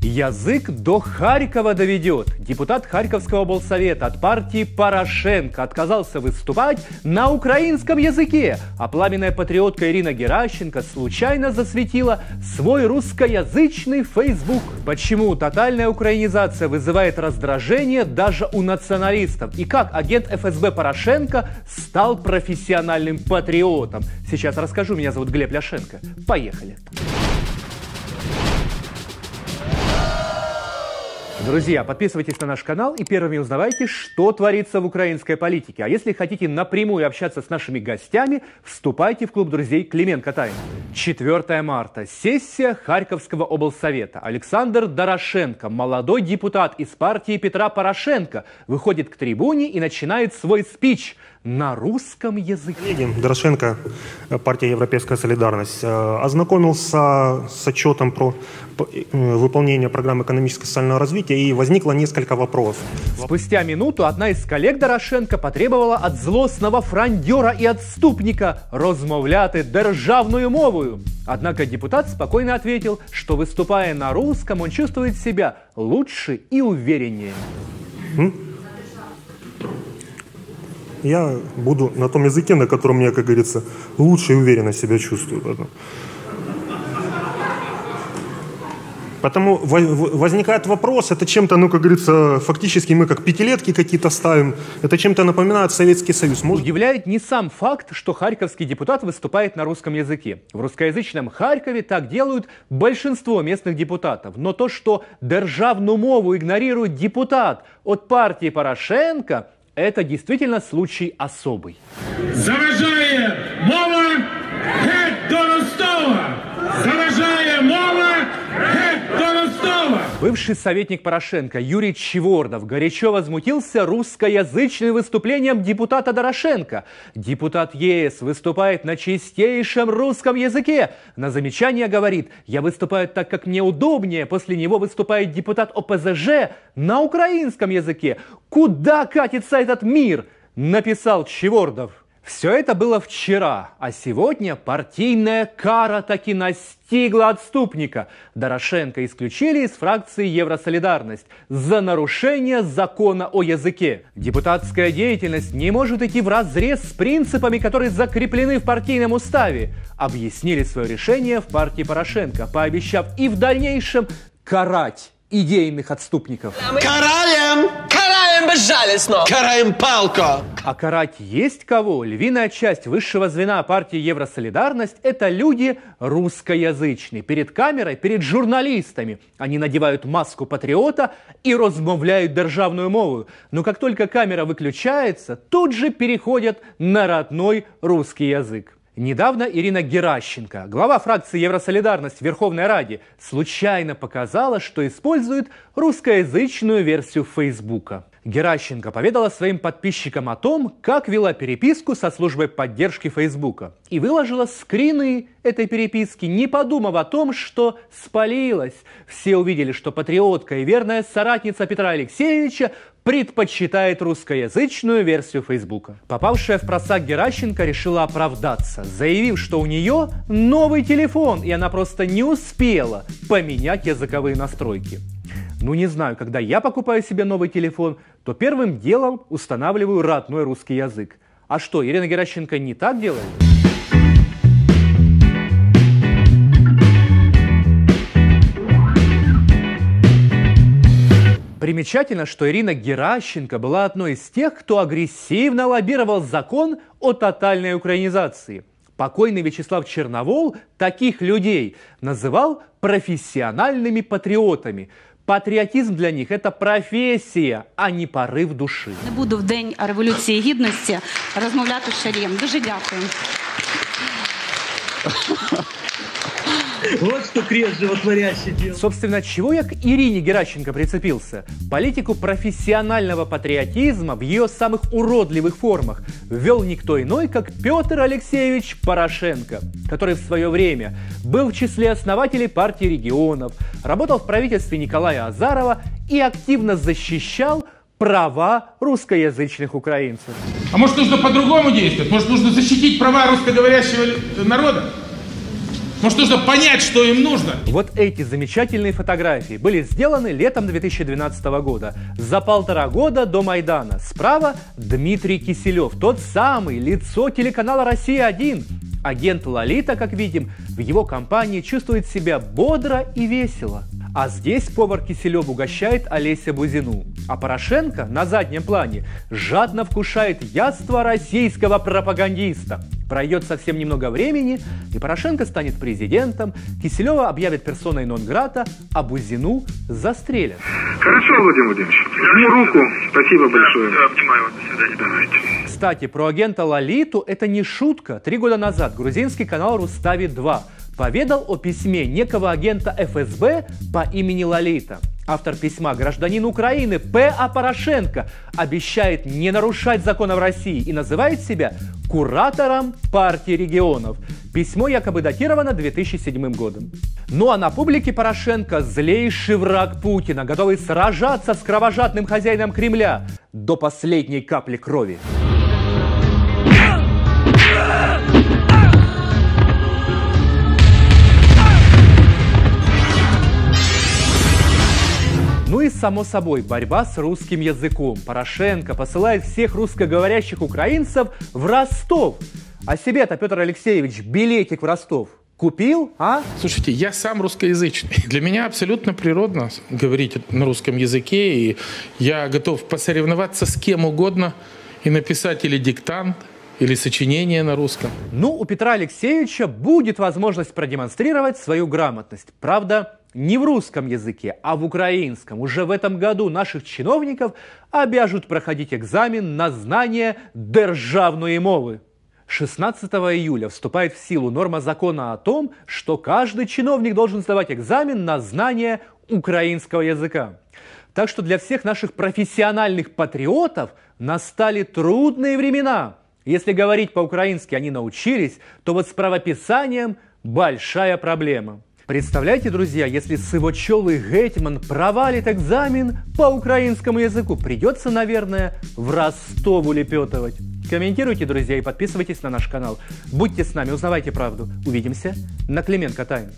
Язык до Харькова доведет. Депутат Харьковского облсовета от партии Порошенко отказался выступать на украинском языке, а пламенная патриотка Ирина Геращенко случайно засветила свой русскоязычный Facebook. Почему тотальная украинизация вызывает раздражение даже у националистов? И как агент ФСБ Порошенко стал профессиональным патриотом? Сейчас расскажу. Меня зовут Глеб Ляшенко. Поехали. Друзья, подписывайтесь на наш канал и первыми узнавайте, что творится в украинской политике. А если хотите напрямую общаться с нашими гостями, вступайте в клуб друзей Клименко Тайм. 4 марта. Сессия Харьковского облсовета. Александр Дорошенко, молодой депутат из партии Петра Порошенко, выходит к трибуне и начинает свой спич – на русском языке. Коллеги, Дорошенко, партия Европейская солидарность, э, ознакомился с отчетом про э, выполнение программы экономическо-социального развития и возникло несколько вопросов. Спустя минуту одна из коллег Дорошенко потребовала от злостного франдера и отступника розмовляти державную мовою. Однако депутат спокойно ответил, что выступая на русском, он чувствует себя лучше и увереннее. М? Я буду на том языке, на котором я, как говорится, лучше и уверенно себя чувствую. Потому возникает вопрос, это чем-то, ну, как говорится, фактически мы как пятилетки какие-то ставим, это чем-то напоминает Советский Союз. Может... Удивляет не сам факт, что харьковский депутат выступает на русском языке. В русскоязычном Харькове так делают большинство местных депутатов. Но то, что державную мову игнорирует депутат от партии Порошенко, это действительно случай особый. Заважає Бывший советник Порошенко Юрий Чевордов горячо возмутился русскоязычным выступлением депутата Дорошенко. Депутат ЕС выступает на чистейшем русском языке. На замечание говорит, я выступаю так, как мне удобнее. После него выступает депутат ОПЗЖ на украинском языке. Куда катится этот мир? Написал Чевордов. Все это было вчера, а сегодня партийная кара таки настигла отступника. Дорошенко исключили из фракции Евросолидарность за нарушение закона о языке. Депутатская деятельность не может идти в разрез с принципами, которые закреплены в партийном уставе. Объяснили свое решение в партии Порошенко, пообещав и в дальнейшем карать идейных отступников. Караем! Безжалостно! Караем палко! А карать есть кого? Львиная часть высшего звена партии Евросолидарность – это люди русскоязычные. Перед камерой, перед журналистами. Они надевают маску патриота и размовляют державную мову. Но как только камера выключается, тут же переходят на родной русский язык. Недавно Ирина Геращенко, глава фракции Евросолидарность в Верховной Раде, случайно показала, что использует русскоязычную версию Фейсбука. Геращенко поведала своим подписчикам о том, как вела переписку со службой поддержки Фейсбука. И выложила скрины этой переписки, не подумав о том, что спалилась. Все увидели, что патриотка и верная соратница Петра Алексеевича предпочитает русскоязычную версию Фейсбука. Попавшая в просак Геращенко решила оправдаться, заявив, что у нее новый телефон, и она просто не успела поменять языковые настройки. Ну не знаю, когда я покупаю себе новый телефон, то первым делом устанавливаю родной русский язык. А что, Ирина Геращенко не так делает? Примечательно, что Ирина Геращенко была одной из тех, кто агрессивно лоббировал закон о тотальной украинизации. Покойный Вячеслав Черновол таких людей называл профессиональными патриотами. Патріотизм для них це професія, а не порив душі. Не буду в день революції гідності розмовляти з шарієм. Дуже дякую. Вот что крест животворящий делал. Собственно, чего я к Ирине Геращенко прицепился? Политику профессионального патриотизма в ее самых уродливых формах ввел никто иной, как Петр Алексеевич Порошенко, который в свое время был в числе основателей партии регионов, работал в правительстве Николая Азарова и активно защищал права русскоязычных украинцев. А может нужно по-другому действовать? Может нужно защитить права русскоговорящего народа? Может, нужно понять, что им нужно? Вот эти замечательные фотографии были сделаны летом 2012 года, за полтора года до Майдана. Справа Дмитрий Киселев, тот самый лицо телеканала «Россия-1». Агент Лолита, как видим, в его компании чувствует себя бодро и весело. А здесь повар Киселев угощает Олеся Бузину. А Порошенко на заднем плане жадно вкушает яство российского пропагандиста. Пройдет совсем немного времени, и Порошенко станет президентом, Киселева объявят персоной нон-грата, а Бузину застрелят. Хорошо, Владимир Владимирович. Жму руку. Спасибо большое. Все, обнимаю вас. До свидания. Давайте. Кстати, про агента Лолиту это не шутка. Три года назад грузинский канал Рустави-2 поведал о письме некого агента ФСБ по имени Лолита. Автор письма, гражданин Украины П.А. Порошенко, обещает не нарушать законов России и называет себя куратором партии регионов. Письмо якобы датировано 2007 годом. Ну а на публике Порошенко злейший враг Путина, готовый сражаться с кровожадным хозяином Кремля до последней капли крови. Само собой, борьба с русским языком. Порошенко посылает всех русскоговорящих украинцев в Ростов. А себе-то, Петр Алексеевич, билетик в Ростов купил, а? Слушайте, я сам русскоязычный. Для меня абсолютно природно говорить на русском языке, и я готов посоревноваться с кем угодно и написать или диктант, или сочинение на русском. Ну, у Петра Алексеевича будет возможность продемонстрировать свою грамотность. Правда, не в русском языке, а в украинском. Уже в этом году наших чиновников обяжут проходить экзамен на знание державной мовы. 16 июля вступает в силу норма закона о том, что каждый чиновник должен сдавать экзамен на знание украинского языка. Так что для всех наших профессиональных патриотов настали трудные времена. Если говорить по-украински они научились, то вот с правописанием большая проблема. Представляете, друзья, если сывочелый Гетман провалит экзамен по украинскому языку, придется, наверное, в Ростов улепетывать. Комментируйте, друзья, и подписывайтесь на наш канал. Будьте с нами, узнавайте правду. Увидимся на Клименко Тайм.